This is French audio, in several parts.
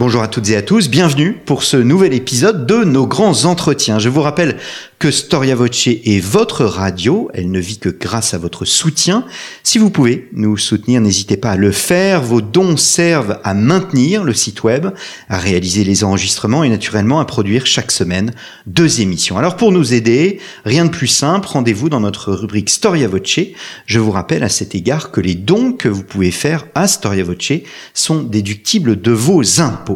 Bonjour à toutes et à tous, bienvenue pour ce nouvel épisode de nos grands entretiens. Je vous rappelle que Storia Voce est votre radio, elle ne vit que grâce à votre soutien. Si vous pouvez nous soutenir, n'hésitez pas à le faire. Vos dons servent à maintenir le site web, à réaliser les enregistrements et naturellement à produire chaque semaine deux émissions. Alors pour nous aider, rien de plus simple, rendez-vous dans notre rubrique Storia Voce. Je vous rappelle à cet égard que les dons que vous pouvez faire à Storia Voce sont déductibles de vos impôts.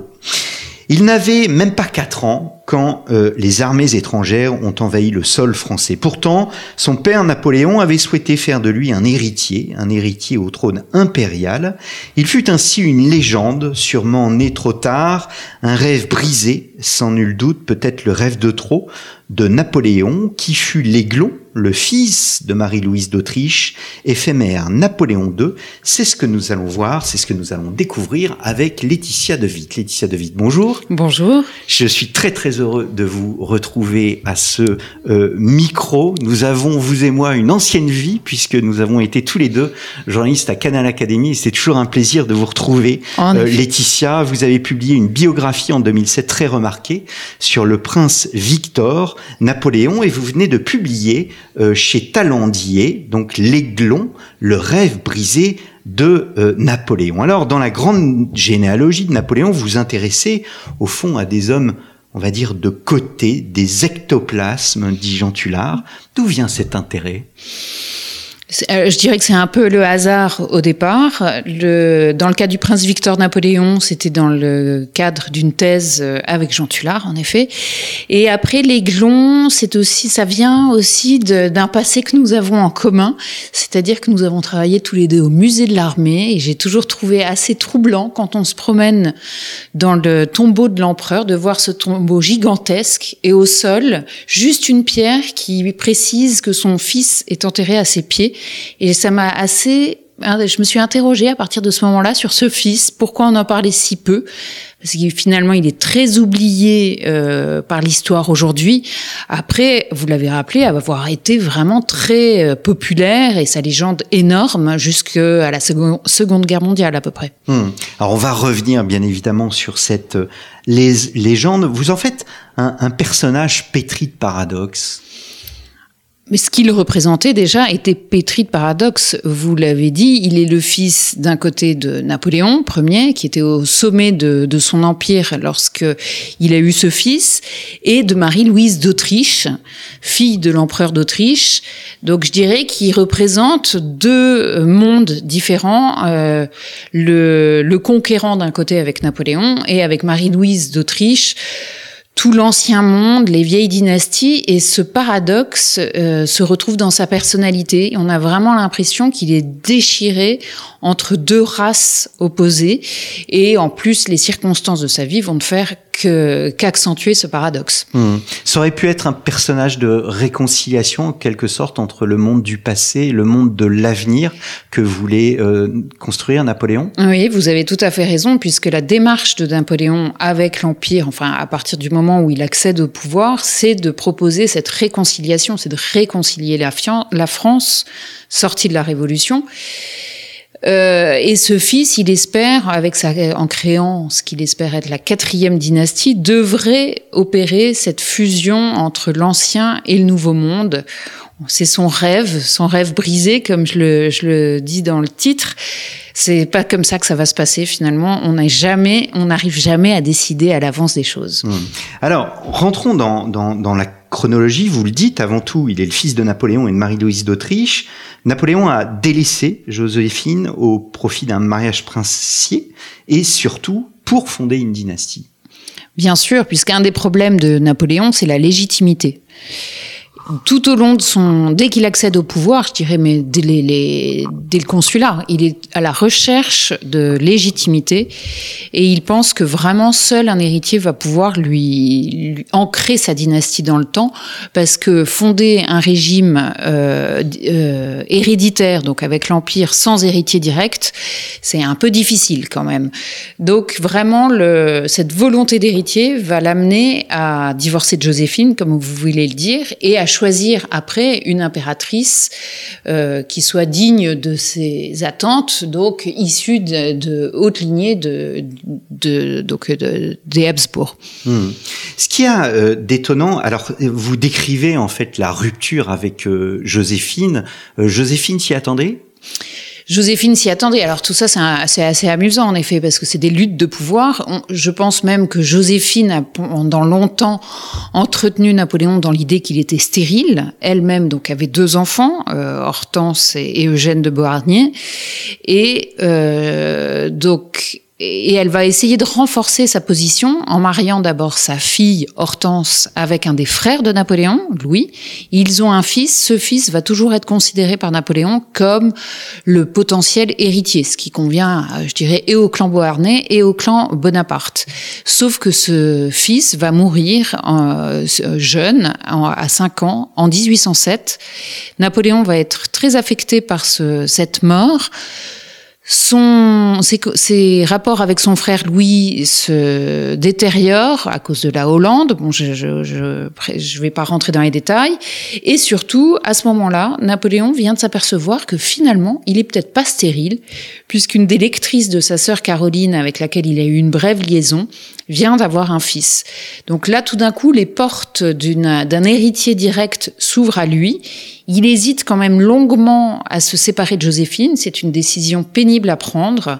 Il n'avait même pas quatre ans quand euh, les armées étrangères ont envahi le sol français. Pourtant, son père Napoléon avait souhaité faire de lui un héritier, un héritier au trône impérial. Il fut ainsi une légende, sûrement né trop tard, un rêve brisé, sans nul doute peut-être le rêve de trop, de Napoléon, qui fut l'aiglon le fils de Marie-Louise d'Autriche, éphémère Napoléon II. C'est ce que nous allons voir, c'est ce que nous allons découvrir avec Laetitia De Witt. Laetitia De Witt, bonjour. Bonjour. Je suis très très heureux de vous retrouver à ce euh, micro. Nous avons, vous et moi, une ancienne vie puisque nous avons été tous les deux journalistes à Canal Academy. C'est toujours un plaisir de vous retrouver. Euh, Laetitia, vous avez publié une biographie en 2007 très remarquée sur le prince Victor Napoléon et vous venez de publier euh, chez Talandier, donc l'aiglon, le rêve brisé de euh, Napoléon. Alors, dans la grande généalogie de Napoléon, vous vous intéressez au fond à des hommes, on va dire, de côté, des ectoplasmes, dit Jean Tullard. D'où vient cet intérêt? Je dirais que c'est un peu le hasard au départ. Le, dans le cas du prince Victor Napoléon, c'était dans le cadre d'une thèse euh, avec Jean Tullard, en effet. Et après, l'aiglon, c'est aussi, ça vient aussi d'un passé que nous avons en commun. C'est-à-dire que nous avons travaillé tous les deux au musée de l'armée et j'ai toujours trouvé assez troublant quand on se promène dans le tombeau de l'empereur de voir ce tombeau gigantesque et au sol, juste une pierre qui précise que son fils est enterré à ses pieds. Et ça m'a assez hein, je me suis interrogée à partir de ce moment-là sur ce fils, pourquoi on en parlait si peu, parce que finalement il est très oublié euh, par l'histoire aujourd'hui. Après, vous l'avez rappelé, avoir été vraiment très euh, populaire et sa légende énorme jusqu'à la seconde, Guerre mondiale à peu près. Hmm. Alors on va revenir bien évidemment sur cette euh, légende. Vous en faites un, un personnage pétri de paradoxes. Mais ce qu'il représentait déjà était pétri de paradoxes. Vous l'avez dit, il est le fils d'un côté de Napoléon Ier, qui était au sommet de, de son empire lorsque il a eu ce fils, et de Marie-Louise d'Autriche, fille de l'empereur d'Autriche. Donc je dirais qu'il représente deux mondes différents, euh, le, le conquérant d'un côté avec Napoléon et avec Marie-Louise d'Autriche tout l'ancien monde, les vieilles dynasties, et ce paradoxe euh, se retrouve dans sa personnalité. On a vraiment l'impression qu'il est déchiré entre deux races opposées, et en plus, les circonstances de sa vie vont ne faire qu'accentuer ce paradoxe. Hmm. Ça aurait pu être un personnage de réconciliation, en quelque sorte, entre le monde du passé et le monde de l'avenir que voulait euh, construire Napoléon? Oui, vous avez tout à fait raison, puisque la démarche de Napoléon avec l'Empire, enfin à partir du moment où il accède au pouvoir, c'est de proposer cette réconciliation, c'est de réconcilier la, France sortie de la Révolution. Euh, et ce fils, il espère, avec sa, en créant ce qu'il espère être la quatrième dynastie, devrait opérer cette fusion entre l'ancien et le nouveau monde. C'est son rêve, son rêve brisé, comme je le dis dans le titre. C'est pas comme ça que ça va se passer finalement. On n'a jamais, on n'arrive jamais à décider à l'avance des choses. Hmm. Alors, rentrons dans, dans, dans la chronologie. Vous le dites, avant tout, il est le fils de Napoléon et de Marie-Louise d'Autriche. Napoléon a délaissé Joséphine au profit d'un mariage princier et surtout pour fonder une dynastie. Bien sûr, puisqu'un des problèmes de Napoléon, c'est la légitimité. Tout au long de son, dès qu'il accède au pouvoir, je dirais, mais dès, le consulat, il est à la recherche de légitimité et il pense que vraiment seul un héritier va pouvoir lui, ancrer sa dynastie dans le temps, parce que fonder un régime euh, euh, héréditaire, donc avec l'empire sans héritier direct, c'est un peu difficile quand même. Donc vraiment, cette volonté d'héritier va l'amener à divorcer de Joséphine, comme vous voulez le dire, et à choisir après une impératrice euh, qui soit digne de ses attentes, donc issue de, haute lignée de, donc de, des Habsbourg. Hmm. Ce qui a euh, d'étonnant, alors vous décrivez en fait la rupture avec euh, Joséphine. Joséphine s'y attendait? Joséphine s'y attendait. Alors tout ça, c'est assez amusant en effet, parce que c'est des luttes de pouvoir. je pense même que Joséphine a pendant longtemps entretenu Napoléon dans l'idée qu'il était stérile. Elle-même donc avait deux enfants, euh, Hortense et, Eugène de Beauharnais. Et euh, donc et elle va essayer de renforcer sa position en mariant d'abord sa fille Hortense avec un des frères de Napoléon, Louis. Ils ont un fils. Ce fils va toujours être considéré par Napoléon comme le potentiel héritier, ce qui convient, je dirais, et au clan Beauharnais et au clan Bonaparte. Sauf que ce fils va mourir euh, jeune, à 5 ans, en 1807. Napoléon va être très affecté par ce, cette mort. Son, ses, ses, rapports avec son frère Louis se détériorent à cause de la Hollande. Bon, je je, je, je vais pas rentrer dans les détails. Et surtout, à ce moment-là, Napoléon vient de s'apercevoir que finalement, il est peut-être pas stérile, puisqu'une des lectrices de sa sœur Caroline, avec laquelle il a eu une brève liaison, vient d'avoir un fils. Donc là, tout d'un coup, les portes d'un héritier direct s'ouvrent à lui. Il hésite quand même longuement à se séparer de Joséphine. C'est une décision pénible à prendre.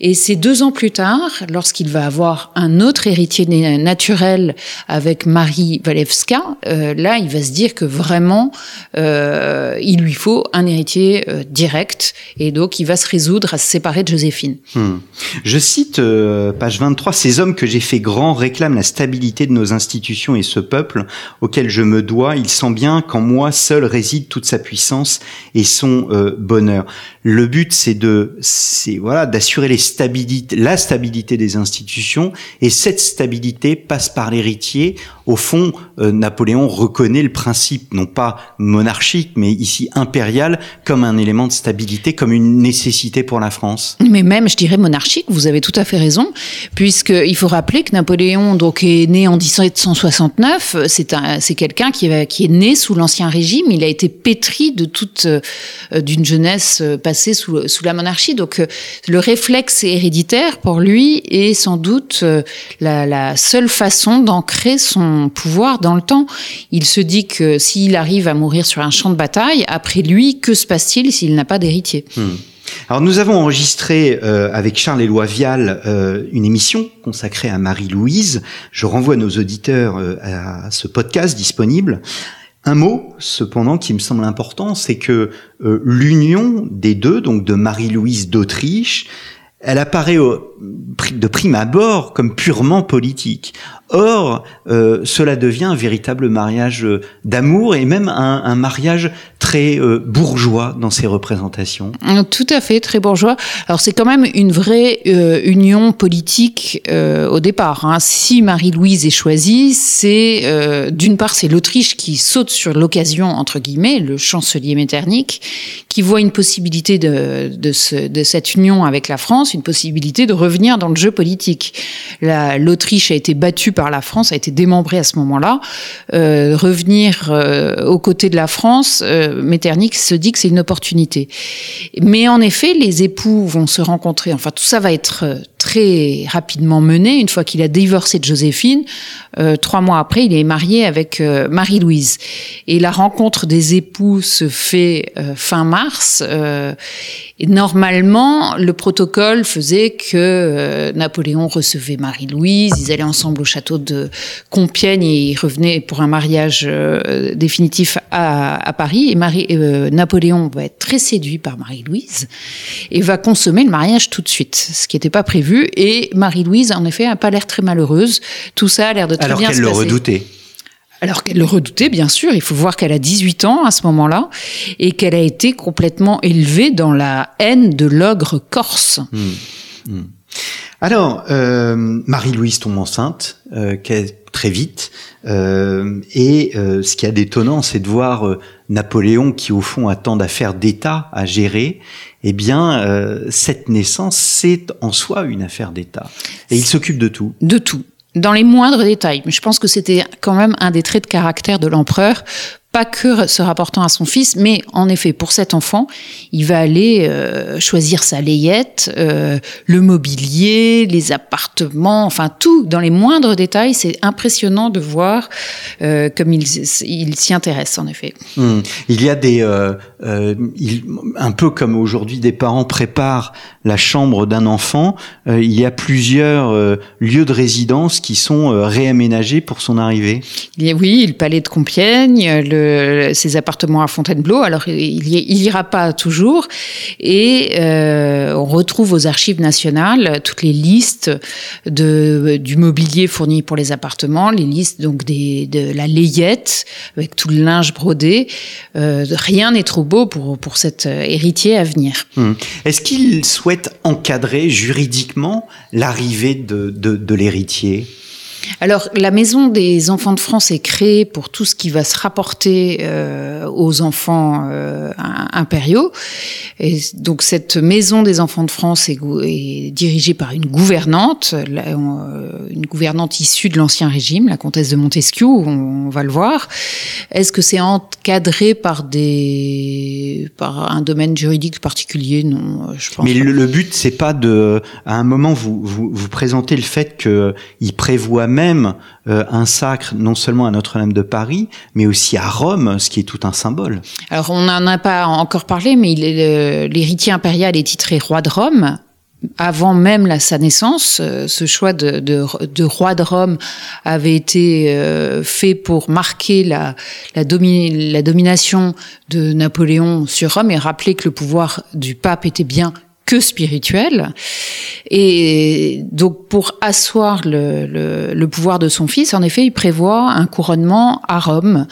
Et c'est deux ans plus tard, lorsqu'il va avoir un autre héritier naturel avec Marie Walewska, euh, là, il va se dire que vraiment, euh, il lui faut un héritier euh, direct. Et donc, il va se résoudre à se séparer de Joséphine. Hmm. Je cite, page 23, ces hommes que j'ai fait grand réclament la stabilité de nos institutions et ce peuple auquel je me dois. Il sent bien qu'en moi seul réside toute sa puissance et son euh, bonheur. Le but, c'est de, c'est voilà, d'assurer la stabilité des institutions et cette stabilité passe par l'héritier. Au fond, euh, Napoléon reconnaît le principe, non pas monarchique, mais ici impérial, comme un élément de stabilité, comme une nécessité pour la France. Mais même, je dirais monarchique. Vous avez tout à fait raison, puisqu'il faut rappeler que Napoléon donc est né en 1769. C'est un, c'est quelqu'un qui, est né sous l'ancien régime. Il a été pétri de toute, euh, d'une jeunesse euh, passée sous, la monarchie. Donc, le réflexe héréditaire pour lui est sans doute la seule façon d'ancrer son pouvoir dans le temps. Il se dit que s'il arrive à mourir sur un champ de bataille, après lui, que se passe-t-il s'il n'a pas d'héritier? Hmm. Alors nous avons enregistré euh, avec Charles-Éloi Vial euh, une émission consacrée à Marie-Louise. Je renvoie nos auditeurs euh, à ce podcast disponible. Un mot, cependant, qui me semble important, c'est que l'union des deux, donc de Marie-Louise d'Autriche, elle apparaît de prime abord comme purement politique. Or, euh, cela devient un véritable mariage euh, d'amour et même un, mariage très euh, bourgeois dans ses représentations. Tout à fait, très bourgeois. Alors c'est quand même une vraie union politique au départ. Hein. Si Marie-Louise est choisie, c'est d'une part c'est l'Autriche qui saute sur l'occasion entre guillemets, le chancelier Metternich, qui voit une possibilité de cette union avec la France, une possibilité de revenir dans le jeu politique. L'Autriche a été battue par la France, a été démembrée à ce moment-là. Euh, revenir euh, aux côtés de la France, euh, Metternich se dit que c'est une opportunité. Mais en effet, les époux vont se rencontrer. Enfin, tout ça va être très rapidement mené. Une fois qu'il a divorcé de Joséphine, euh, trois mois après, il est marié avec euh, Marie-Louise. Et la rencontre des époux se fait euh, fin mars. Et normalement, le protocole faisait que Napoléon recevait Marie-Louise, ils allaient ensemble au château de Compiègne et ils revenaient pour un mariage définitif à, Paris. Et Napoléon va être très séduit par Marie-Louise et va consommer le mariage tout de suite, ce qui n'était pas prévu et Marie-Louise, en effet, n'a pas l'air très malheureuse. Tout ça a l'air de très Alors bien se passer. Alors qu'elle le redoutait. Alors qu'elle le redoutait, bien sûr. Il faut voir qu'elle a 18 ans à ce moment-là et qu'elle a été complètement élevée dans la haine de l'ogre corse. Hmm. Hmm. Alors, euh, Marie-Louise tombe enceinte euh, très vite. Euh, et euh, ce qui est d'étonnant, c'est de voir euh, Napoléon, qui au fond a tant d'affaires d'État à gérer, eh bien, euh, cette naissance, c'est en soi une affaire d'État. Et il s'occupe de tout. De tout dans les moindres détails. Mais je pense que c'était quand même un des traits de caractère de l'empereur pas que se rapportant à son fils, mais en effet, pour cet enfant, il va aller euh, choisir sa layette, euh, le mobilier, les appartements, enfin tout, dans les moindres détails. C'est impressionnant de voir euh, comme il, il s'y intéresse, en effet. Hmm. Il y a des, il, un peu comme aujourd'hui, des parents préparent la chambre d'un enfant. Il y a plusieurs lieux de résidence qui sont réaménagés pour son arrivée. Oui, le palais de Compiègne, le ses appartements à Fontainebleau. Alors, il, y, ira pas toujours. Et euh, on retrouve aux archives nationales toutes les listes du mobilier fourni pour les appartements, les listes donc de la layette avec tout le linge brodé. Euh, rien n'est trop beau pour, pour cet héritier à venir. Hum. Est-ce qu'il souhaite encadrer juridiquement l'arrivée de, de l'héritier? Alors, la Maison des enfants de France est créée pour tout ce qui va se rapporter euh, aux enfants euh, impériaux. Et donc, cette Maison des enfants de France est, est dirigée par une gouvernante, euh, une gouvernante issue de l'Ancien Régime, la comtesse de Montesquieu, on, va le voir. Est-ce que c'est encadré par, des, par un domaine juridique particulier? Non, je pense Mais le, le, but, c'est pas de... À un moment, vous, vous, vous présentez le fait qu'il prévoit même euh, un sacre non seulement à Notre-Dame de Paris, mais aussi à Rome, ce qui est tout un symbole. Alors on n'en a pas encore parlé, mais l'héritier impérial est titré roi de Rome avant même sa naissance, euh, ce choix de, roi de Rome avait été euh, fait pour marquer la domination de Napoléon sur Rome et rappeler que le pouvoir du pape était bien que spirituel. Et donc, pour asseoir le, le, le, pouvoir de son fils, en effet, il prévoit un couronnement à Rome.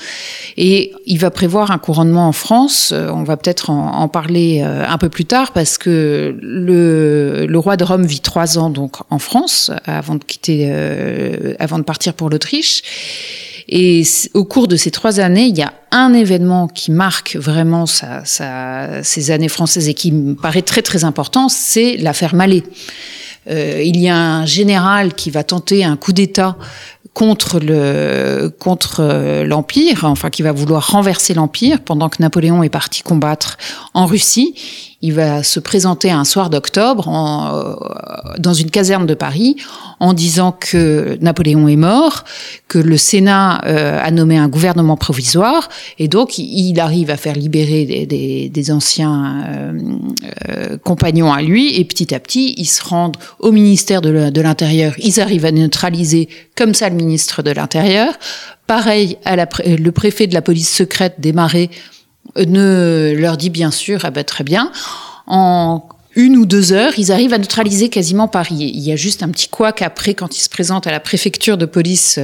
Et il va prévoir un couronnement en France. Euh, on va peut-être en, en, parler euh, un peu plus tard, parce que le, le, roi de Rome vit trois ans donc en France avant de quitter, euh, avant de partir pour l'Autriche. Et au cours de ces trois années, il y a un événement qui marque vraiment ces années françaises et qui me paraît très très important, c'est l'affaire Mallet. Euh, il y a un général qui va tenter un coup d'État contre euh, l'empire, enfin qui va vouloir renverser l'empire pendant que Napoléon est parti combattre en Russie. Il va se présenter un soir d'octobre euh, dans une caserne de Paris en disant que Napoléon est mort, que le Sénat euh, a nommé un gouvernement provisoire, et donc il arrive à faire libérer des, des, des anciens euh, euh, compagnons à lui, et petit à petit, ils se rendent au ministère de l'Intérieur, ils arrivent à neutraliser comme ça le ministre de l'Intérieur. Pareil, à la, le préfet de la police secrète des Marais ne leur dit bien sûr, ah ben très bien, en une ou deux heures, ils arrivent à neutraliser quasiment Paris. Il y a juste un petit couac après quand ils se présentent à la préfecture de police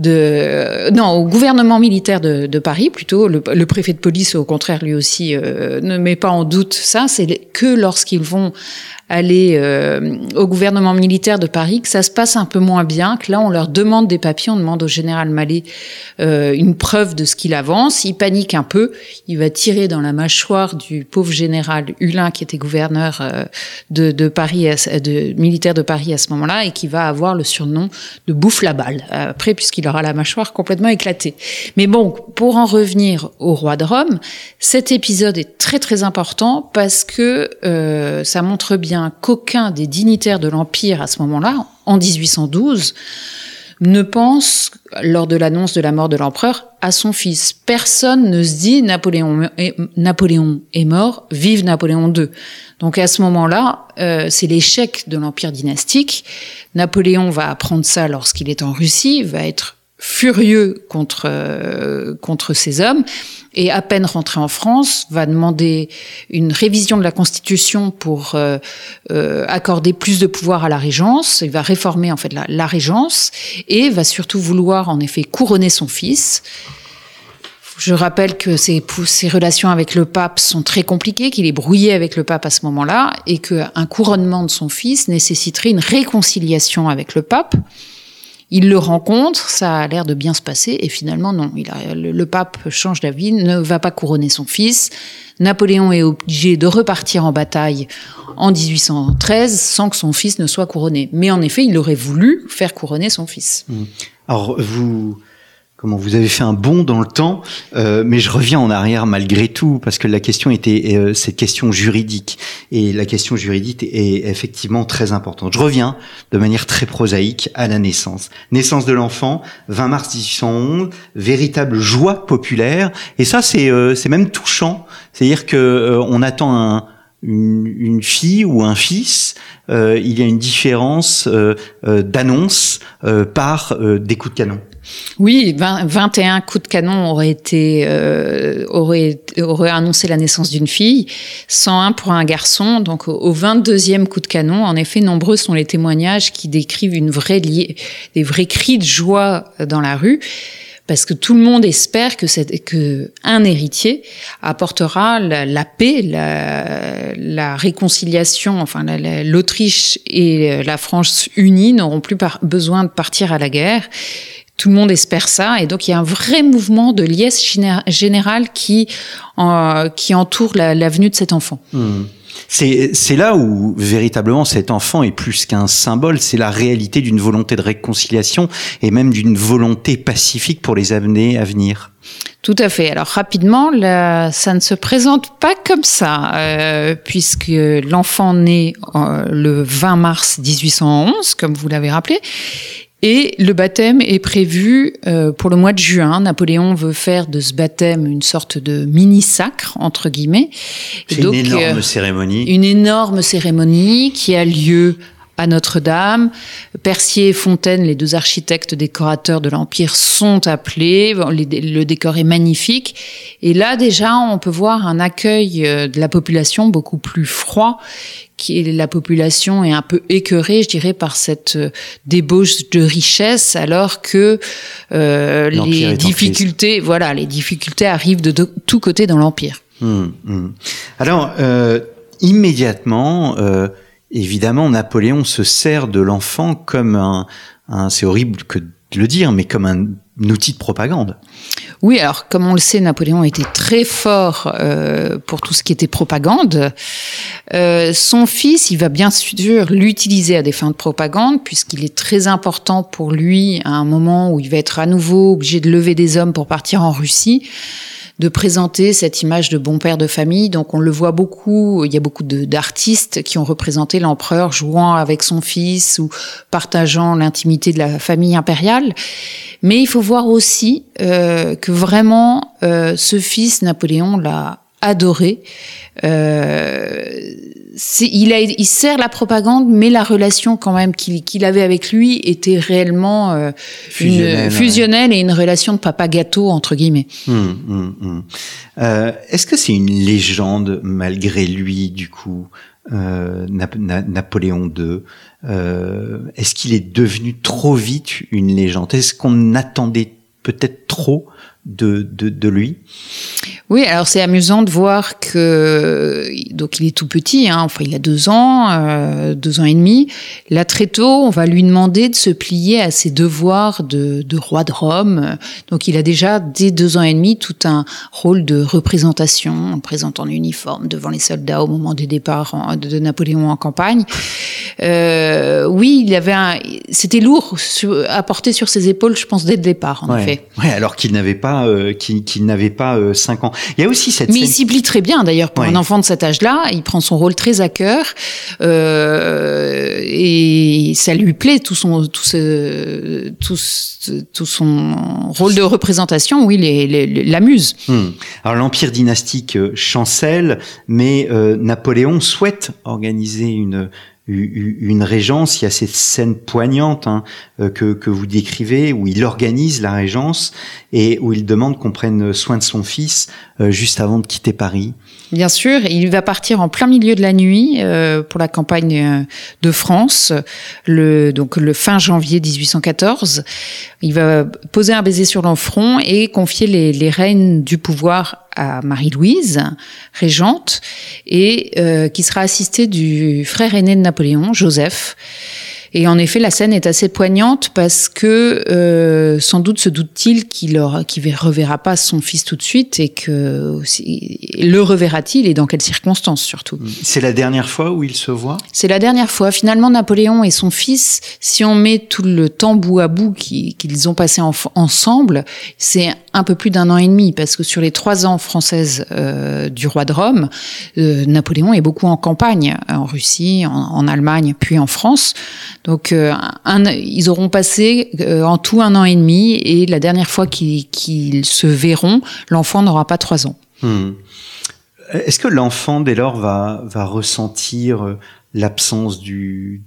de non au gouvernement militaire de, Paris plutôt. Le, préfet de police au contraire lui aussi euh, ne met pas en doute ça. C'est que lorsqu'ils vont aller euh, au gouvernement militaire de Paris que ça se passe un peu moins bien, que là on leur demande des papiers, on demande au général Mallet euh, une preuve de ce qu'il avance, il panique un peu, il va tirer dans la mâchoire du pauvre général Hulin qui était gouverneur euh, de, Paris, de militaire de Paris à ce moment-là et qui va avoir le surnom de bouffe la balle après puisqu'il aura la mâchoire complètement éclatée. Mais bon, pour en revenir au roi de Rome, cet épisode est très très important parce que ça montre bien qu'aucun des dignitaires de l'Empire à ce moment-là, en 1812, ne pense, lors de l'annonce de la mort de l'empereur, à son fils. Personne ne se dit Napoléon est, mort, vive Napoléon II. Donc à ce moment-là, euh, c'est l'échec de l'empire dynastique. Napoléon va apprendre ça lorsqu'il est en Russie, va être furieux contre contre ces hommes et à peine rentré en France, va demander une révision de la Constitution pour euh, euh, accorder plus de pouvoir à la Régence. Il va réformer en fait la, la Régence et va surtout vouloir en effet couronner son fils. Je rappelle que ses, ses, relations avec le pape sont très compliquées, qu'il est brouillé avec le pape à ce moment-là, et qu'un couronnement de son fils nécessiterait une réconciliation avec le pape. Il le rencontre, ça a l'air de bien se passer, et finalement non. Le, pape change d'avis, ne va pas couronner son fils. Napoléon est obligé de repartir en bataille en 1813 sans que son fils ne soit couronné. Mais en effet, il aurait voulu faire couronner son fils. Mmh. Alors vous comment vous avez fait un bond dans le temps, euh, mais je reviens en arrière malgré tout parce que la question était euh, cette question juridique et la question juridique est effectivement très importante. Je reviens de manière très prosaïque à la naissance. Naissance de l'enfant, 20 mars 1811, véritable joie populaire et ça c'est euh, c'est même touchant, c'est-à-dire que euh, on attend un une, fille ou un fils, euh, il y a une différence euh, euh, d'annonce par des coups de canon. Oui, 20, 21 coups de canon auraient été auraient, auraient annoncé la naissance d'une fille, 101 pour un garçon. Donc au 22e coup de canon, en effet, nombreux sont les témoignages qui décrivent une vraie des vrais cris de joie dans la rue parce que tout le monde espère que, que un héritier apportera la, paix, la, réconciliation. Enfin, l'Autriche et la France unies n'auront plus besoin de partir à la guerre. Tout le monde espère ça, et donc il y a un vrai mouvement de liesse générale qui, qui entoure la, la, venue de cet enfant. Mmh. C'est là où véritablement cet enfant est plus qu'un symbole, c'est la réalité d'une volonté de réconciliation et même d'une volonté pacifique pour les années à venir. Tout à fait. Alors rapidement, là, ça ne se présente pas comme ça, euh, puisque l'enfant naît euh, le 20 mars 1811, comme vous l'avez rappelé, et le baptême est prévu euh, pour le mois de juin. Napoléon veut faire de ce baptême une sorte de mini-sacre, entre guillemets. C'est une énorme euh, cérémonie. Une énorme cérémonie qui a lieu à Notre-Dame. Percier et Fontaine, les deux architectes décorateurs de l'Empire, sont appelés. Le décor est magnifique. Et là, déjà, on peut voir un accueil euh, de la population beaucoup plus froid qui la population est un peu écœurée, je dirais, par cette euh, débauche de richesse, alors que euh, les difficultés, voilà, les difficultés arrivent de, de tous côtés dans l'empire. Hum, hum. Alors euh, immédiatement, euh, évidemment, Napoléon se sert de l'enfant comme un, c'est horrible que de le dire, mais comme un outil de propagande. Oui, alors comme on le sait, Napoléon était très fort euh, pour tout ce qui était propagande. Euh, son fils, il va bien sûr l'utiliser à des fins de propagande, puisqu'il est très important pour lui à un moment où il va être à nouveau obligé de lever des hommes pour partir en Russie de présenter cette image de bon père de famille. Donc on le voit beaucoup, il y a beaucoup d'artistes qui ont représenté l'empereur jouant avec son fils ou partageant l'intimité de la famille impériale. Mais il faut voir aussi euh, que vraiment euh, ce fils, Napoléon, l'a adoré. Euh, il, a, il sert la propagande, mais la relation quand même qu'il avait avec lui était réellement euh, fusionnelle, une, fusionnelle et une relation de papa gâteau entre guillemets. Hum, hum, hum. Euh, Est-ce que c'est une légende malgré lui du coup Nap Napoléon II Est-ce qu'il est devenu trop vite une légende? Est-ce qu'on attendait peut-être trop de, de, de lui oui, alors c'est amusant de voir que donc il est tout petit, hein, enfin il a deux ans, euh, deux ans et demi. Là très tôt, on va lui demander de se plier à ses devoirs de, de roi de Rome. Donc il a déjà dès deux ans et demi tout un rôle de représentation, en présentant l'uniforme devant les soldats au moment du départ de Napoléon en campagne. Euh, oui, il avait un, c'était lourd à porter sur ses épaules, je pense dès le départ en effet. Ouais, alors qu'il n'avait pas, euh, qu'il n'avait pas euh, cinq ans. Il y a aussi cette. Mais il s'y plie très bien d'ailleurs pour un enfant de cet âge-là. Il prend son rôle très à cœur euh, et ça lui plaît tout son tout ce tout, tout son rôle de représentation. Oui, les, les, l'amuse. Hmm. Alors l'empire dynastique euh, chancelle, mais euh, Napoléon souhaite organiser une une régence. Il y a cette scène poignante hein, euh, que, que vous décrivez où il organise la régence et où il demande qu'on prenne soin de son fils euh, juste avant de quitter Paris. Bien sûr, il va partir en plein milieu de la nuit euh, pour la campagne de France, le, donc le fin janvier 1814. Il va poser un baiser sur l'enfront et confier les, les rênes du pouvoir à Marie-Louise, régente, et euh, qui sera assistée du frère aîné de Napoléon, Joseph. Et en effet, la scène est assez poignante parce que euh, sans doute se doute-t-il qu'il ne reverra pas son fils tout de suite et que le reverra-t-il et dans quelles circonstances surtout. C'est la dernière fois où il se voit? C'est la dernière fois. Finalement, Napoléon et son fils, si on met tout le temps bout à bout qu'ils ont passé ensemble, c'est un peu plus d'un an et demi parce que sur les trois ans françaises euh, du roi de Rome, euh, Napoléon est beaucoup en campagne en Russie, en, en Allemagne, puis en France. Donc, euh, ils auront passé euh, en tout un an et demi, et la dernière fois qu'ils se verront, l'enfant n'aura pas trois ans. Hmm. Est-ce que l'enfant, dès lors, va, ressentir euh, l'absence du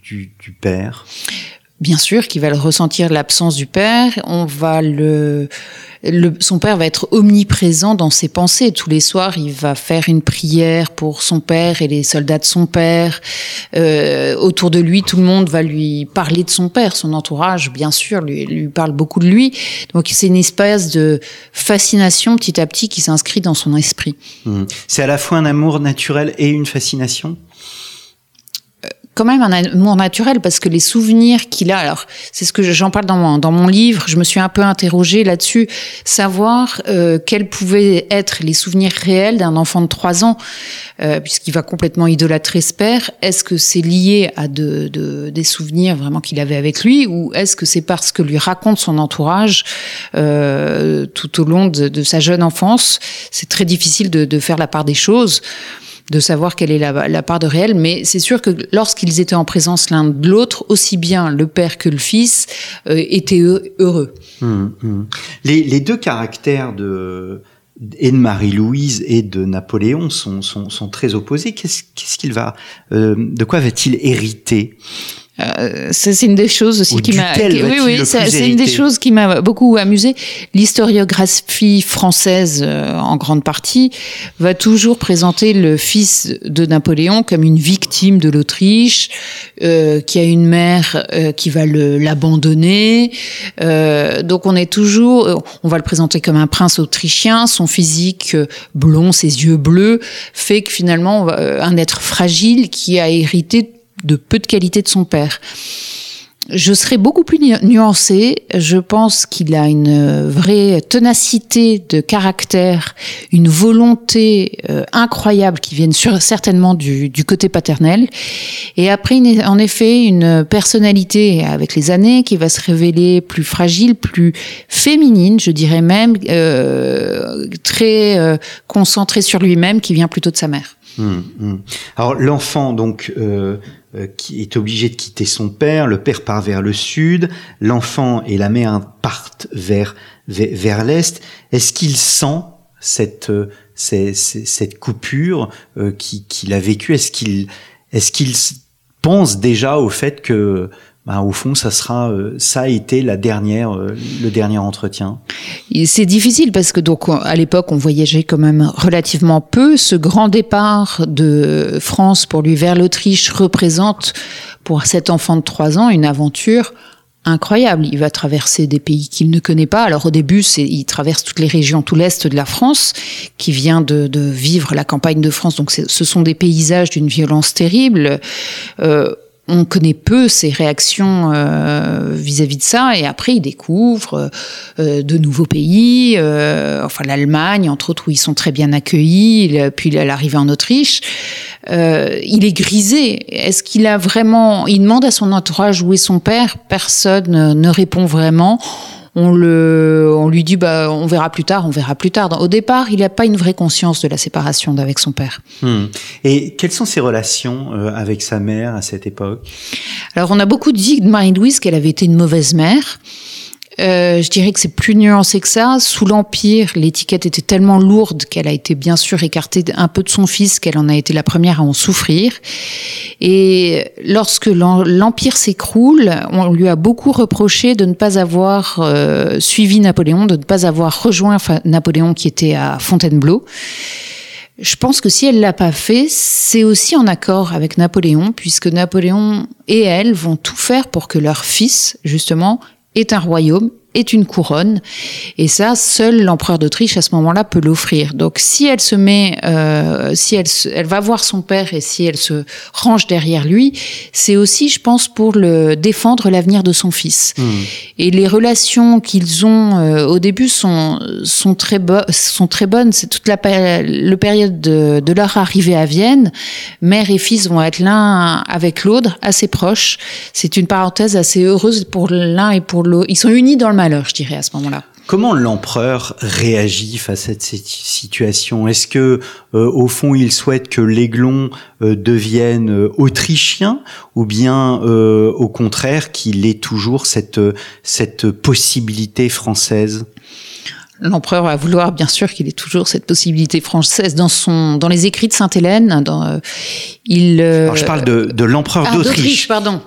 père? Bien sûr qu'il va le ressentir l'absence du père. On va le, le, son père va être omniprésent dans ses pensées. Tous les soirs, il va faire une prière pour son père et les soldats de son père. Euh, autour de lui, tout le monde va lui parler de son père. Son entourage, bien sûr, lui, lui parle beaucoup de lui. Donc c'est une espèce de fascination petit à petit qui s'inscrit dans son esprit. Mmh. C'est à la fois un amour naturel et une fascination? Quand même un amour naturel parce que les souvenirs qu'il a, alors c'est ce que j'en parle dans mon, livre, je me suis un peu interrogée là-dessus, savoir euh, quels pouvaient être les souvenirs réels d'un enfant de 3 ans, euh, puisqu'il va complètement idolâtrer ce père. Est-ce que c'est lié à de, de, des souvenirs vraiment qu'il avait avec lui ou est-ce que c'est parce que lui raconte son entourage euh, tout au long de, de, sa jeune enfance C'est très difficile de, de faire la part des choses de savoir quelle est la, part de réel, mais c'est sûr que lorsqu'ils étaient en présence l'un de l'autre, aussi bien le père que le fils euh, étaient heureux. Hum, hum. Les, deux caractères de et de Marie-Louise et de Napoléon sont, sont, très opposés. Qu'est-ce qu'il va, euh, de quoi va-t-il hériter? Euh, c'est une des choses aussi qui m'a. Oui, oui, c'est une des choses qui m'a beaucoup amusé. L'historiographie française, euh, en grande partie, va toujours présenter le fils de Napoléon comme une victime de l'Autriche, euh, qui a une mère euh, qui va l'abandonner. donc on est toujours, on va le présenter comme un prince autrichien. Son physique blond, ses yeux bleus, fait que finalement un être fragile qui a hérité de peu de qualité de son père. Je serais beaucoup plus nuancée. Je pense qu'il a une vraie ténacité de caractère, une volonté euh, incroyable qui viennent certainement du, côté paternel. Et après, en effet, une personnalité avec les années qui va se révéler plus fragile, plus féminine, je dirais même, euh, très euh, concentrée sur lui-même, qui vient plutôt de sa mère. Hum, hum. Alors l'enfant donc euh, euh, qui est obligé de quitter son père, le père part vers le sud, l'enfant et la mère partent vers vers, l'est. Est-ce qu'il sent cette euh, cette, coupure qu'il a vécue? Est-ce qu'il est-ce qu'il pense déjà au fait que bah, au fond, ça sera, euh, ça a été la dernière, euh, le dernier entretien. C'est difficile parce que donc à l'époque, on voyageait quand même relativement peu. Ce grand départ de France pour lui vers l'Autriche représente pour cet enfant de trois ans une aventure incroyable. Il va traverser des pays qu'il ne connaît pas. Alors au début, c'est, il traverse toutes les régions, tout l'est de la France, qui vient de, de vivre la campagne de France. Donc ce sont des paysages d'une violence terrible. Euh, on connaît peu ses réactions euh, vis-à-vis de ça, et après il découvre euh, de nouveaux pays, euh, enfin l'Allemagne entre autres où ils sont très bien accueillis, puis l'arrivée en Autriche. il est grisé. Est-ce qu'il a vraiment Il demande à son entourage où est son père? Personne ne répond vraiment on, le, on lui dit bah, on verra plus tard, on verra plus tard. Au départ, il n'a pas une vraie conscience de la séparation avec son père. Hmm. Et quelles sont ses relations euh, avec sa mère à cette époque? Alors, on a beaucoup dit de Marie-Louise qu'elle avait été une mauvaise mère. Euh, je dirais que c'est plus nuancé que ça. Sous l'Empire, l'étiquette était tellement lourde qu'elle a été bien sûr écartée un peu de son fils, qu'elle en a été la première à en souffrir. Et lorsque l'Empire s'écroule, on lui a beaucoup reproché de ne pas avoir euh, suivi Napoléon, de ne pas avoir rejoint Napoléon qui était à Fontainebleau. Je pense que si elle l'a pas fait, c'est aussi en accord avec Napoléon, puisque Napoléon et elle vont tout faire pour que leur fils, justement, ait un royaume est une couronne. Et ça, seul l'empereur d'Autriche à ce moment-là peut l'offrir. Donc si elle se met, euh, si elle, elle va voir son père et si elle se range derrière lui, c'est aussi, je pense, pour le défendre l'avenir de son fils. Hmm. Et les relations qu'ils ont euh, au début sont sont très sont très bonnes. C'est toute la le période de, de, leur arrivée à Vienne. Mère et fils vont être l'un avec l'autre, assez proches. C'est une parenthèse assez heureuse pour l'un et pour l'autre. Ils sont unis dans le malheur, je dirais, à ce moment-là. Comment l'empereur réagit face à cette situation? Est-ce que, euh, au fond, il souhaite que l'aiglon euh, devienne euh, autrichien, ou bien, au contraire, qu'il ait toujours cette cette possibilité française? L'empereur va vouloir, bien sûr, qu'il ait toujours cette possibilité française dans son, dans les écrits de Sainte-Hélène. Dans, euh, il. Euh, je parle de, de l'empereur ah, d'Autriche. Pardon,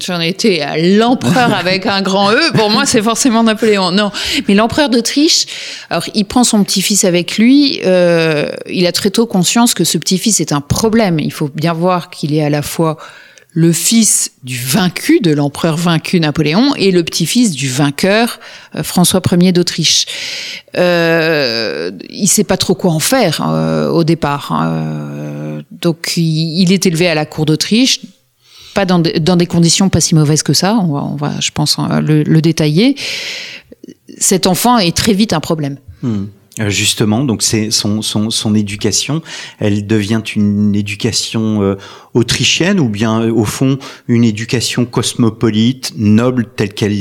j'en ai été à l'empereur avec un grand E. Pour moi, c'est forcément Napoléon. Non, mais l'empereur d'Autriche. Alors, il prend son petit-fils avec lui. Euh, il a très tôt conscience que ce petit-fils est un problème. Il faut bien voir qu'il est à la fois le fils du vaincu, de l'empereur vaincu Napoléon, et le petit-fils du vainqueur euh, François Ier d'Autriche. Euh, il sait pas trop quoi en faire euh, au départ. Hein. donc il, est élevé à la cour d'Autriche, pas dans, des conditions pas si mauvaises que ça. On va, je pense, le, détailler. Cet enfant est très vite un problème. Hmm. Euh, justement, donc c'est son, éducation, elle devient une éducation autrichienne ou bien au fond une éducation cosmopolite, noble telle qu'elle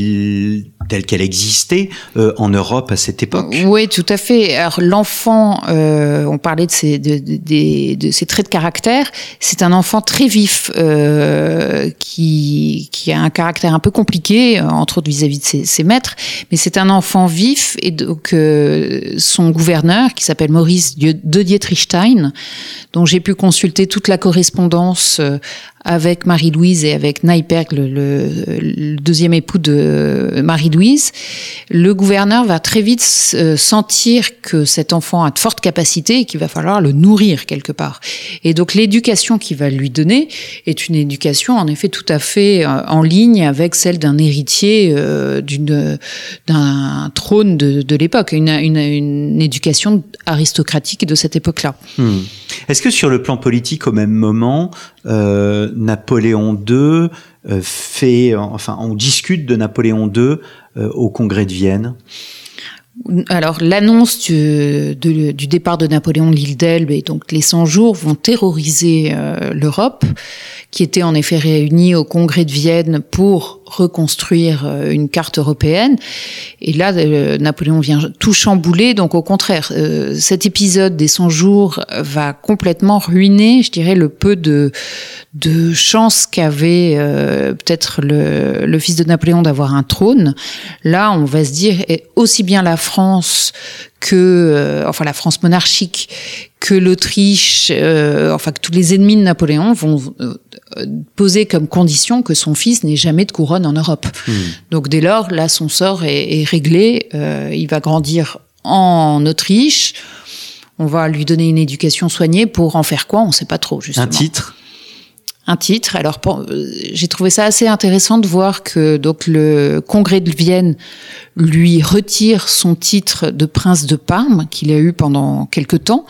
telle qu'elle existait euh, en Europe à cette époque? Oui, tout à fait. Alors l'enfant, euh, on parlait de ses, traits de caractère, c'est un enfant très vif euh, qui, qui a un caractère un peu compliqué, entre autres vis-à-vis de ses, ses, maîtres, mais c'est un enfant vif et donc son gouverneur, qui s'appelle Maurice de Dietrichstein, dont j'ai pu consulter toute la correspondance avec Marie-Louise et avec Naiperg, le, deuxième époux de Marie-Louise, le gouverneur va très vite euh, sentir que cet enfant a de fortes capacités et qu'il va falloir le nourrir quelque part. Et donc l'éducation qu'il va lui donner est une éducation en effet tout à fait euh, en ligne avec celle d'un héritier euh, d'un trône de, l'époque, une, éducation aristocratique de cette époque-là. Hmm. Est-ce que sur le plan politique, au même moment, euh, Napoléon II euh, fait, enfin, on discute de Napoléon II euh, au Congrès de Vienne. Alors l'annonce du, départ de Napoléon de l'île d'Elbe et donc les 100 jours vont terroriser l'Europe, qui était en effet réunie au Congrès de Vienne pour reconstruire euh, une carte européenne. Et là, euh, Napoléon vient tout chambouler. Donc au contraire, euh, cet épisode des 100 jours va complètement ruiner, je dirais, le peu de, de chance qu'avait peut-être le, le, fils de Napoléon d'avoir un trône. Là, on va se dire, aussi bien la France que, enfin la France monarchique, que l'Autriche, enfin que tous les ennemis de Napoléon vont poser comme condition que son fils n'ait jamais de couronne en Europe. Hmm. Donc dès lors, là, son sort est, réglé. Euh, il va grandir en Autriche. On va lui donner une éducation soignée pour en faire quoi? On ne sait pas trop, justement. Un titre? Un titre. Alors euh, j'ai trouvé ça assez intéressant de voir que donc le Congrès de Vienne lui retire son titre de prince de Parme qu'il a eu pendant quelque temps,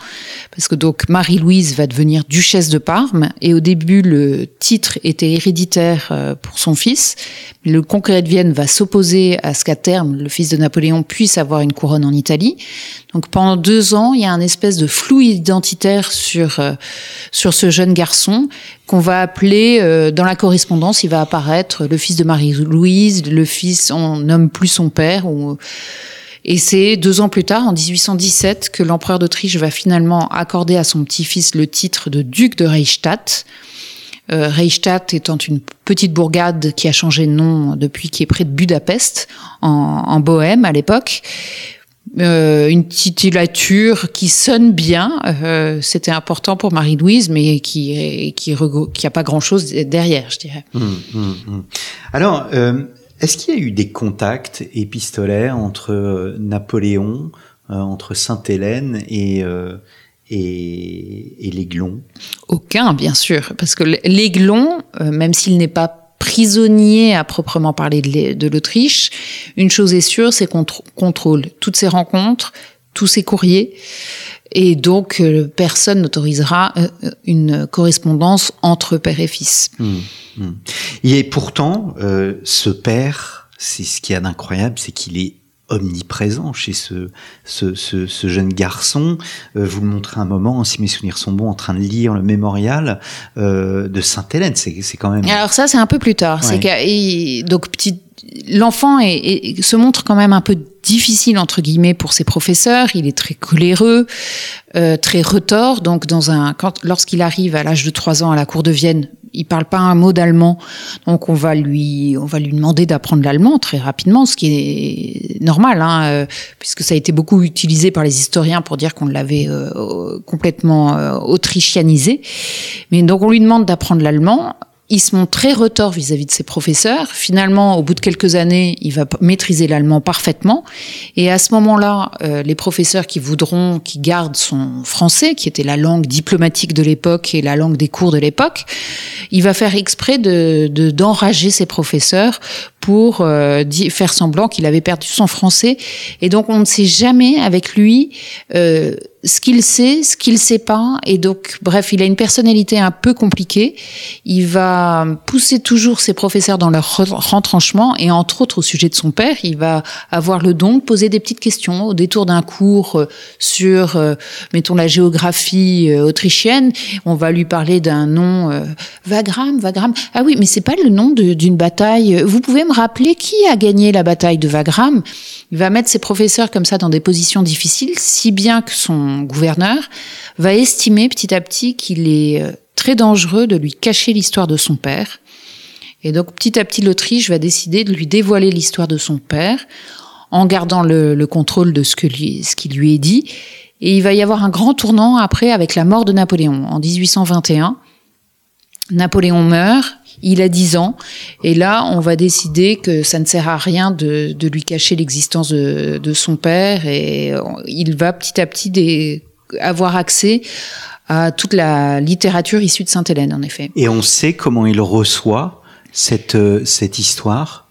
parce que donc Marie-Louise va devenir duchesse de Parme, et au début le titre était héréditaire euh, pour son fils. Le Congrès de Vienne va s'opposer à ce qu'à terme le fils de Napoléon puisse avoir une couronne en Italie. Donc pendant deux ans, il y a un espèce de flou identitaire sur euh, sur ce jeune garçon qu'on va appeler euh, dans la correspondance. Il va apparaître le fils de Marie-Louise, le fils, on nomme plus son père et c'est deux ans plus tard, en 1817, que l'empereur d'Autriche va finalement accorder à son petit-fils le titre de duc de Reichstadt. Reichstadt étant une petite bourgade qui a changé de nom depuis, qui est près de Budapest, en, en Bohème à l'époque. Euh, une titulature qui sonne bien. Euh, C'était important pour Marie-Louise, mais qui qui qui a pas grand-chose derrière, je dirais. Hum, hum, hum. Alors, euh, est-ce qu'il y a eu des contacts épistolaires entre Napoléon, entre Sainte-Hélène et et, et l'Aiglon Aucun, bien sûr, parce que l'Aiglon, même s'il n'est pas prisonnier à proprement parler de l'Autriche, une chose est sûre, c'est qu'on contrôle toutes ces rencontres, tous ces courriers, et donc euh, personne n'autorisera euh, une correspondance entre père et fils. Mmh, mmh. Et pourtant, euh, ce père, c'est ce qui est d'incroyable, c'est qu'il est omniprésent chez ce, ce, ce, ce jeune garçon. Euh, vous le montrez un moment, si mes souvenirs sont bons, en train de lire le mémorial euh, de Sainte-Hélène. C'est, c'est quand même. Alors ça, c'est un peu plus tard. C'est que, donc petit, l'enfant est, se montre quand même un peu difficile entre guillemets pour ses professeurs. Il est très coléreux, euh, très retors. Donc dans un, quand, lorsqu'il arrive à l'âge de 3 ans à la cour de Vienne, il parle pas un mot d'allemand, donc on va lui, on va lui demander d'apprendre l'allemand très rapidement, ce qui est normal, hein, euh, puisque ça a été beaucoup utilisé par les historiens pour dire qu'on l'avait euh, complètement euh, autrichianisé. Mais donc on lui demande d'apprendre l'allement il se montre très retors vis-à-vis de ses professeurs. Finalement, au bout de quelques années, il va maîtriser l'allemand parfaitement. Et à ce moment-là, euh, les professeurs qui voudront qu'il garde son français, qui était la langue diplomatique de l'époque et la langue des cours de l'époque, il va faire exprès de d'enrager ses professeurs pour euh, faire semblant qu'il avait perdu son français. Et donc, on ne sait jamais avec lui euh, ce qu'il sait, ce qu'il sait pas. Et donc, bref, il a une personnalité un peu compliquée. Il va pousser toujours ses professeurs dans leur retranchement. Et entre autres, au sujet de son père, il va avoir le don de poser des petites questions au détour d'un cours euh, sur, euh, mettons, la géographie euh, autrichienne. On va lui parler d'un nom, Wagram, Wagram. Ah oui, mais c'est pas le nom d'une bataille. Vous pouvez me rappeler qui a gagné la bataille de Wagram? Il va mettre ses professeurs comme ça dans des positions difficiles, si bien que son gouverneur, va estimer petit à petit qu'il est euh, très dangereux de lui cacher l'histoire de son père. Et donc petit à petit, l'Autriche va décider de lui dévoiler l'histoire de son père en gardant le, contrôle de ce, que lui, ce qui lui est dit. Et il va y avoir un grand tournant après avec la mort de Napoléon en 1821. Napoléon meurt, il a 10 ans, et là, on va décider que ça ne sert à rien de, lui cacher l'existence de, son père, et il va petit à petit avoir accès à toute la littérature issue de Sainte-Hélène, en effet. Et on sait comment il reçoit cette, cette histoire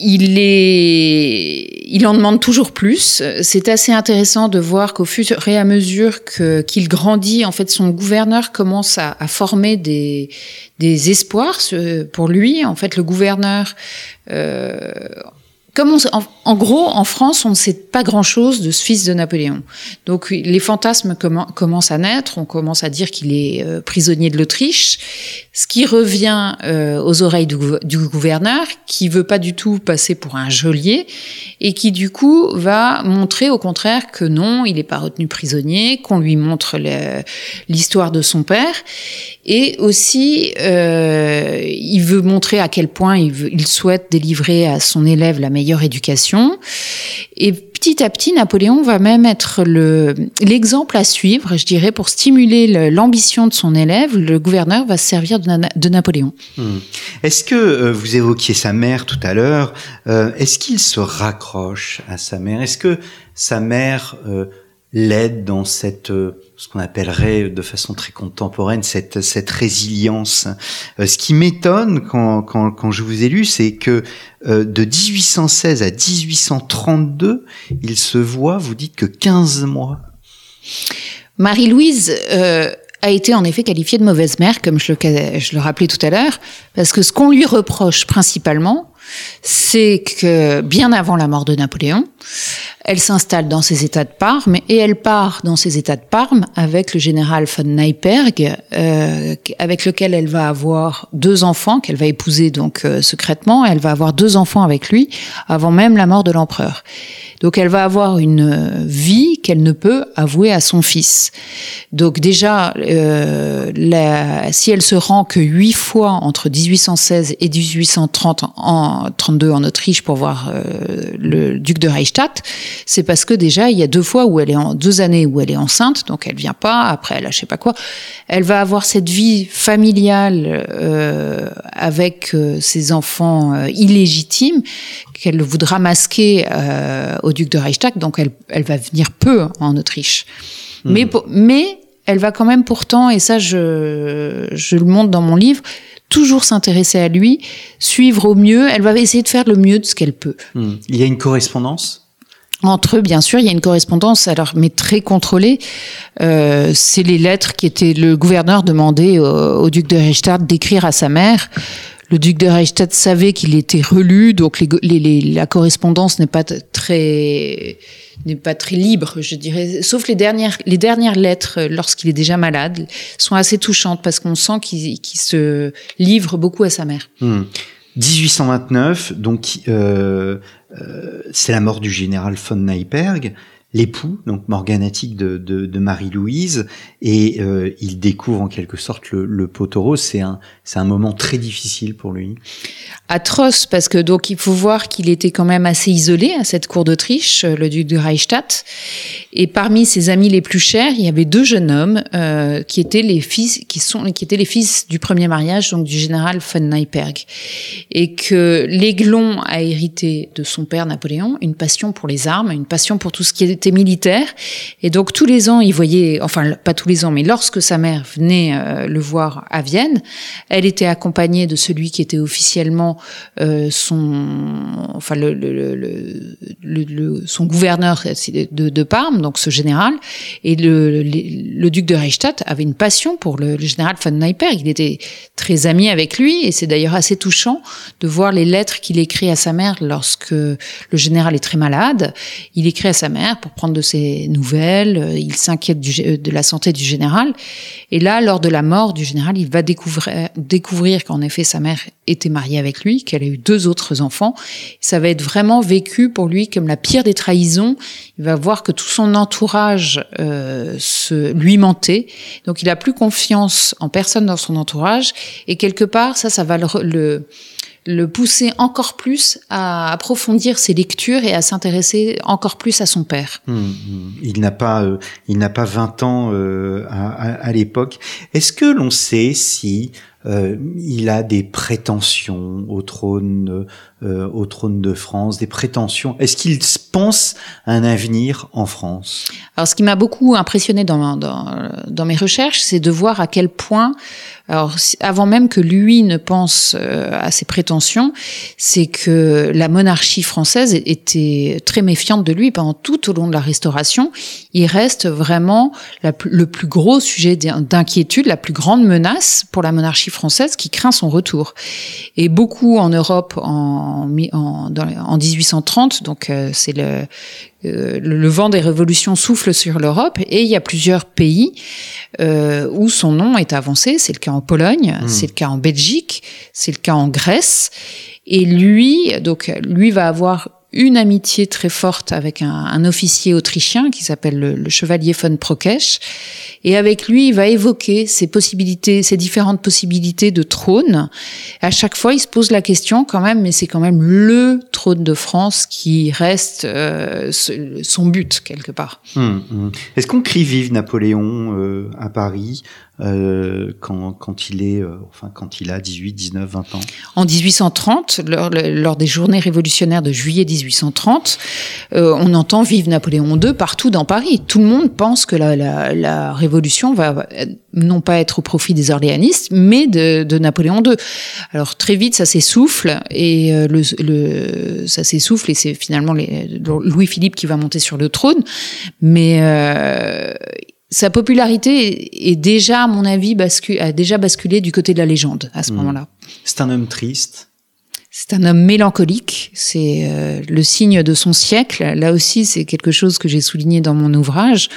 il est, il en demande toujours plus. C'est assez intéressant de voir qu'au fur et à mesure qu'il grandit, en fait, son gouverneur commence à, à former des des espoirs pour lui. En fait, le gouverneur euh, en, gros, en France, on ne sait pas grand-chose de ce fils de Napoléon. Donc les fantasmes commencent à naître, on commence à dire qu'il est euh, prisonnier de l'Autriche, ce qui revient euh, aux oreilles du, gouverneur, qui veut pas du tout passer pour un geôlier, et qui du coup va montrer au contraire que non, il n'est pas retenu prisonnier, qu'on lui montre l'histoire de son père, et aussi euh, il veut montrer à quel point il souhaite délivrer à son élève la meilleure éducation. Et petit à petit, Napoléon va même être l'exemple à suivre, je dirais, pour stimuler l'ambition de son élève. Le gouverneur va se servir de, Napoléon. Hmm. Est-ce que euh, vous évoquiez sa mère tout à l'heure euh, Est-ce qu'il se raccroche à sa mère? Est-ce que sa mère euh, l'aide dans cette euh, ce qu'on appellerait de façon très contemporaine cette cette résilience. Euh, ce qui m'étonne quand, quand, quand je vous ai lu, c'est que euh, de 1816 à 1832, il se voit, vous dites que 15 mois. Marie-Louise a été en effet qualifiée de mauvaise mère, comme je le, je le rappelais tout à l'heure, parce que ce qu'on lui reproche principalement, c'est que bien avant la mort de Napoléon, elle s'installe dans ses États de Parme et elle part dans ses États de Parme avec le général von Neiperg, euh, avec lequel elle va avoir deux enfants qu'elle va épouser donc euh, secrètement. Elle va avoir deux enfants avec lui avant même la mort de l'empereur. Donc elle va avoir une euh, vie qu'elle ne peut avouer à son fils. Donc déjà, euh, si elle se rend que huit fois entre 1816 et 1830 en 32 en Autriche pour voir euh, le duc de Reichstadt, c'est parce que déjà il y a deux fois où elle est en deux années où elle est enceinte, donc elle vient pas. Après, elle a je sais pas quoi. Elle va avoir cette vie familiale euh, avec euh, ses enfants euh, illégitimes qu'elle voudra masquer euh, au duc de Reichstadt, donc elle, elle va venir peu en Autriche. Hmm. Mais, mais elle va quand même pourtant, et ça je, je le montre dans mon livre, toujours s'intéresser à lui, suivre au mieux, elle va essayer de faire le mieux de ce qu'elle peut. Hmm. Il y a une correspondance? Entre eux, bien sûr, il y a une correspondance, alors mais très contrôlée. Euh, c'est les lettres qui étaient le gouverneur demandait au, au duc de Reichstadt d'écrire à sa mère. Le duc de Reichstadt savait qu'il était relu, donc la correspondance n'est pas très n'est pas très libre, je dirais. Sauf les dernières les dernières lettres, euh, lorsqu'il est déjà malade, sont assez touchantes parce qu'on sent qu'il se livre beaucoup à sa mère. Hmm. 1829, donc euh, euh, c'est la mort du général von Neiperg, l'époux, donc morganatique de, de, de Marie-Louise, et euh, il découvre en quelque sorte le, le. C'est un, c'est un moment très difficile pour lui. atroce parce que donc il faut voir qu'il était quand même assez isolé à cette cour d'Autriche, euh, le duc de Reichstadt. Et parmi ses amis les plus chers, il y avait deux jeunes hommes euh, qui étaient les fils, qui sont, qui étaient les fils du premier mariage, donc du général von Neiperg, et que l'Aiglon a hérité de son père Napoléon une passion pour les armes, une passion pour tout ce qui était militaire. Et donc tous les ans, il voyait, enfin pas tous les ans, mais lorsque sa mère venait euh, le voir à Vienne, elle était accompagnée de celui qui était officiellement euh, son, enfin le, le, le, le- son gouverneur de, de Parme, donc ce général, et le, le, duc de Reichstadt avait une passion pour le, général von Neiperg. Il était très ami avec lui, et c'est d'ailleurs assez touchant de voir les lettres qu'il écrit à sa mère lorsque le général est très malade. Il écrit à sa mère pour prendre de ses nouvelles. euh, Il s'inquiète gé- de la santé du général. Et là, lors de la mort du général, il va découvrir, découvrir qu'en effet sa mère était mariée avec lui, qu'elle a eu deux autres enfants. Ça va être vraiment vécu pour lui comme la pire des trahisons. Il va voir que tout son entourage euh, se lui mentait. Donc il a plus confiance en personne dans son entourage. Et quelque part, ça, ça va le le pousser encore plus à approfondir ses lectures et à s'intéresser encore plus à son père. Hmm, hmm. Il n'a pas, euh, il n'a pas 20 ans euh, à, l'époque. Est-ce que l'on sait si euh, il a des prétentions au trône, euh, au trône de France, des prétentions Est-ce qu'il pense à un avenir en France? Alors, ce qui m'a beaucoup impressionné dans, mes recherches, c'est de voir à quel point, alors avant même que lui ne pense euh, à ses prétentions, c'est que la monarchie française était très méfiante de lui pendant tout au long de la Restauration. Il reste vraiment le plus gros sujet d'in- d'inquiétude, la plus grande menace pour la monarchie française qui craint son retour. Et beaucoup en Europe en, en, dans- en 1830, donc euh, c'est le, euh, le, le vent des révolutions souffle sur l'Europe et il y a plusieurs pays euh, où son nom est avancé. C'est le cas en Pologne, c'est le cas en Belgique, c'est le cas en Grèce. Et lui, donc lui va avoir une amitié très forte avec un, un officier autrichien qui s'appelle le, le chevalier von Prokesch. Et avec lui, il va évoquer ces possibilités, ces différentes possibilités de trône. À chaque fois, il se pose la question quand même, mais c'est quand même le trône de France qui reste euh, son but quelque part. Hmm, hmm. Est-ce qu'on crie vive Napoléon euh, à Paris euh, quand, quand il est, euh, enfin quand il a 18, 19, 20 ans En 1830, lors, lors des journées révolutionnaires de juillet 1830, euh, on entend Vive Napoléon II partout dans Paris. Tout le monde pense que la, la, la révolution va non pas être au profit des orléanistes, mais de, de Napoléon II. Alors très vite, ça s'essouffle et euh, le, le, ça s'essouffle et c'est finalement Louis-Philippe qui va monter sur le trône. Mais euh, sa popularité est déjà, à mon avis, bascu- a déjà basculé du côté de la légende à ce Mhm. moment-là. C'est un homme triste. C'est un homme mélancolique, c'est euh, le signe de son siècle. Là aussi, c'est quelque chose que j'ai souligné dans mon ouvrage.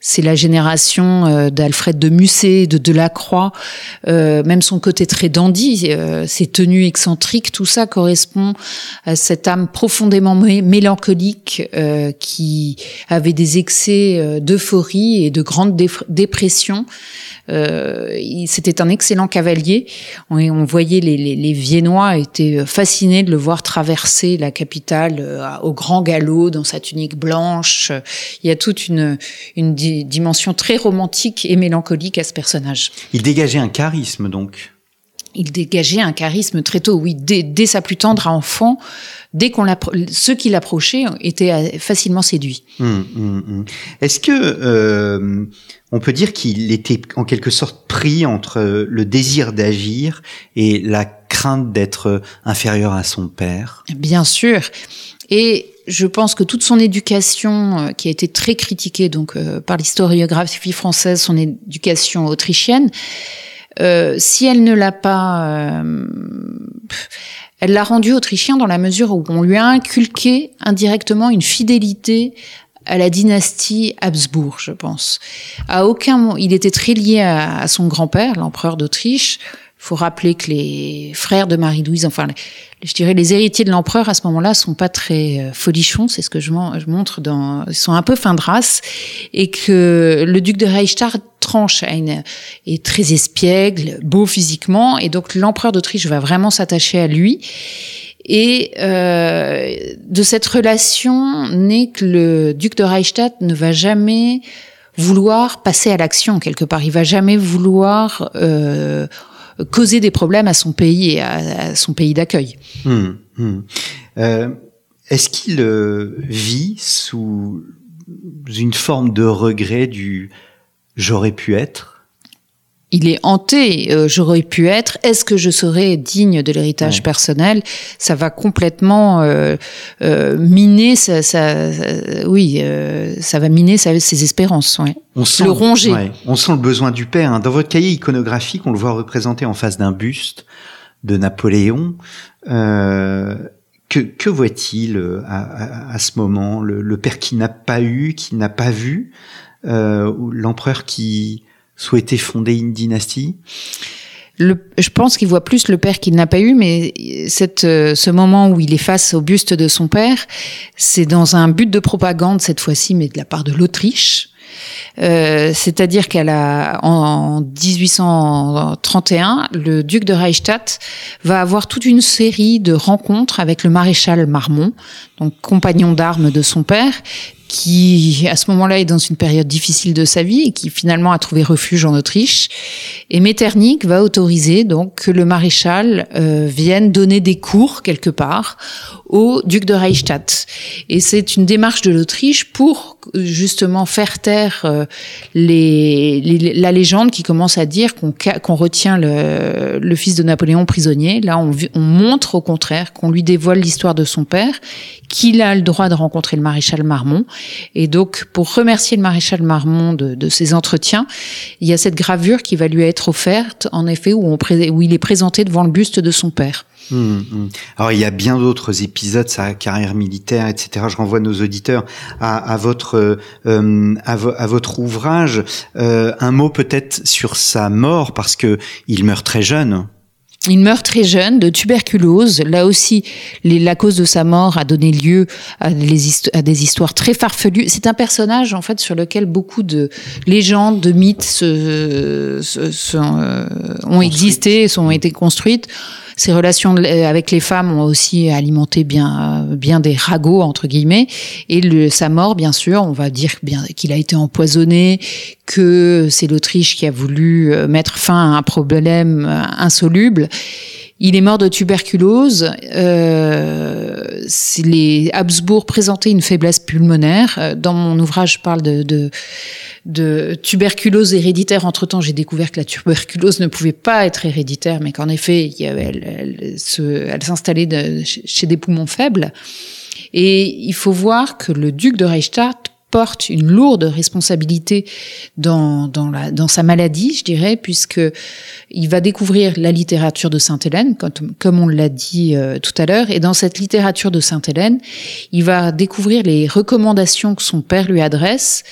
C'est la génération euh, d'Alfred de Musset, de Delacroix, euh, même son côté très dandy, ses tenues excentriques, tout ça correspond à cette âme profondément mélancolique qui avait des excès d'euphorie et de grande dépression. C'était un excellent cavalier. On, on voyait les, les, les Viennois étaient fasciné de le voir traverser la capitale euh, au grand galop dans sa tunique blanche. Il y a toute une, une dimension très romantique et mélancolique à ce personnage. Il dégageait un charisme donc. Il dégageait un charisme très tôt, oui, dès, dès sa plus tendre enfant. Dès qu'on ceux qui l'approchaient étaient euh, facilement séduits. Hum, hum, hum. Est-ce que euh, on peut dire qu'il était en quelque sorte pris entre le désir d'agir et la crainte d'être inférieur à son père Bien sûr. Et je pense que toute son éducation, euh, qui a été très critiquée donc euh, par l'historiographie française, son éducation autrichienne, euh, si elle ne l'a pas, elle l'a rendu autrichien dans la mesure où on lui a inculqué indirectement une fidélité à la dynastie Habsbourg, je pense. À aucun moment, il était très lié à, son grand-père, l'empereur d'Autriche. Faut rappeler que les frères de Marie-Louise, enfin, je dirais les héritiers de l'empereur à ce moment-là sont pas très euh, folichons, c'est ce que je, je, montre dans, ils sont un peu fin de race, et que le duc de Reichstadt tranche à une, est très espiègle, beau physiquement, et donc l'empereur d'Autriche va vraiment s'attacher à lui. Et euh, de cette relation naît que le duc de Reichstadt ne va jamais vouloir passer à l'action quelque part. Il va jamais vouloir euh, causer des problèmes à son pays et à, son pays d'accueil. Hum, hum. Euh, Est-ce qu'il euh, vit sous une forme de regret du j'aurais pu être il est hanté. Euh, j'aurais pu être. Est-ce que je serais digne de l'héritage personnel? Ça va complètement euh, euh, miner ça, ça, oui, ça va miner ses espérances. Ouais. On sent le ronger. On sent le besoin du père. Hein. Dans votre cahier iconographique, on le voit représenté en face d'un buste de Napoléon. que, que voit-il à, à, ce moment? Le, le, père qui n'a pas eu, qui n'a pas vu, l'empereur qui souhaiter fonder une dynastie le, je pense qu'il voit plus le père qu'il n'a pas eu, mais cette, euh, ce moment où il est face au buste de son père, c'est dans un but de propagande cette fois-ci, mais de la part de l'Autriche. Euh, c'est-à-dire qu'elle a en 1831, le duc de Reichstadt va avoir toute une série de rencontres avec le maréchal Marmont, donc compagnon d'armes de son père, qui à ce moment-là est dans une période difficile de sa vie et qui finalement a trouvé refuge en Autriche. Et Metternich va autoriser donc que le maréchal euh, vienne donner des cours quelque part au duc de Reichstadt. Et c'est une démarche de l'Autriche pour justement faire taire euh, les, la légende qui commence à dire qu'on retient le, le, fils de Napoléon prisonnier. Là, on, on montre au contraire qu'on lui dévoile l'histoire de son père, qu'il a le droit de rencontrer le maréchal Marmont et donc, pour remercier le maréchal Marmont de, de ses entretiens, il y a cette gravure qui va lui être offerte, en effet, où, on, où il est présenté devant le buste de son père. Hum, hum. Alors il y a bien d'autres épisodes, sa carrière militaire, etc. Je renvoie nos auditeurs à, à votre euh, à, à, votre ouvrage. Euh, un mot peut-être sur sa mort parce que il meurt très jeune. Il meurt très jeune de tuberculose. Là aussi, la cause de sa mort a donné lieu à, des histoires très farfelues. C'est un personnage, en fait, sur lequel beaucoup de légendes, de mythes se, euh, ont existé, ont été construites. Ses relations avec les femmes ont aussi alimenté bien, bien des ragots entre guillemets. Et sa mort, bien sûr, on va dire qu'il a été empoisonné, que c'est l'Autriche qui a voulu euh, mettre fin à un problème euh, insoluble. Il est mort de tuberculose. Euh, les Habsbourg présentaient une faiblesse pulmonaire. Euh, dans mon ouvrage, je parle de, tuberculose héréditaire. Entre-temps, j'ai découvert que la tuberculose ne pouvait pas être héréditaire, mais qu'en effet, il avait, elle s'installait chez des poumons faibles. Et il faut voir que le duc de Reichstadt porte une lourde responsabilité dans, dans, la, dans sa maladie, je dirais, puisque il va découvrir la littérature de Sainte-Hélène, comme, on l'a dit euh, tout à l'heure, et dans cette littérature de Sainte-Hélène, il va découvrir les recommandations que son père lui adresse.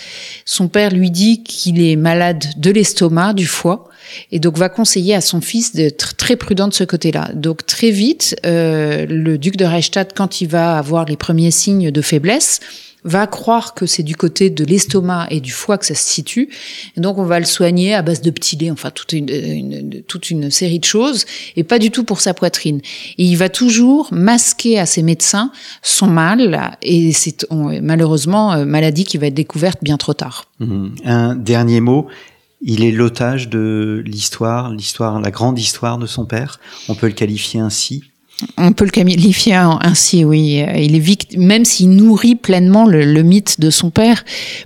Son père lui dit qu'il est malade de l'estomac, du foie, et donc va conseiller à son fils d'être très prudent de ce côté-là. Donc très vite, euh, le duc de Reichstadt, quand il va avoir les premiers signes de faiblesse, va croire que c'est du côté de l'estomac et du foie que ça se situe. Donc on va le soigner à base de petits laits, enfin toute une, toute une série de choses, et pas du tout pour sa poitrine. Et il va toujours masquer à ses médecins son mal, et c'est malheureusement euh, maladie qui va être découverte bien trop tard. Mmh. Un dernier mot. Il est l'otage de l'histoire, l'histoire, la grande histoire de son père. On peut le qualifier ainsi. On peut le qualifier ainsi, oui. Il est victime, même s'il nourrit pleinement le, mythe de son père,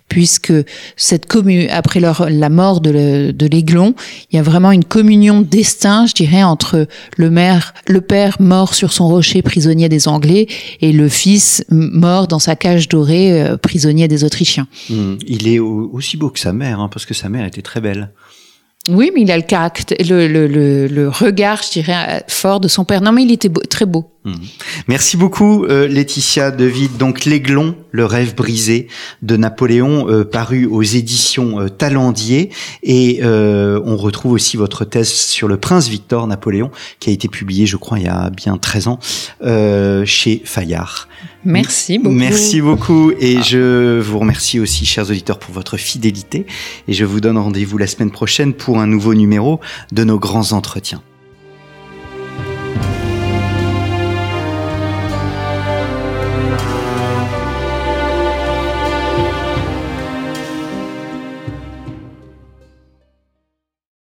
puisque cette commune, après la mort de, l'aiglon, il y a vraiment une communion destin, je dirais, entre le, père mort sur son rocher, prisonnier des Anglais, et le fils mort dans sa cage dorée, euh, prisonnier des Autrichiens. Hmm. Il est aussi beau que sa mère, hein, parce que sa mère était très belle. Oui, mais il a le caractère, le, le, le, regard, je dirais, fort de son père. Non, mais il était très beau. Mmh. Merci beaucoup, euh, Laetitia David. Donc, L'Aiglon, le rêve brisé de Napoléon, euh, paru aux éditions euh, Talendier. Et on retrouve aussi votre thèse sur le prince Victor Napoléon, qui a été publiée, je crois, il y a bien 13 ans, chez Fayard. Merci beaucoup. Merci beaucoup. Et ah. je vous remercie aussi, chers auditeurs, pour votre fidélité. Et je vous donne rendez-vous la semaine prochaine un nouveau numéro de nos grands entretiens.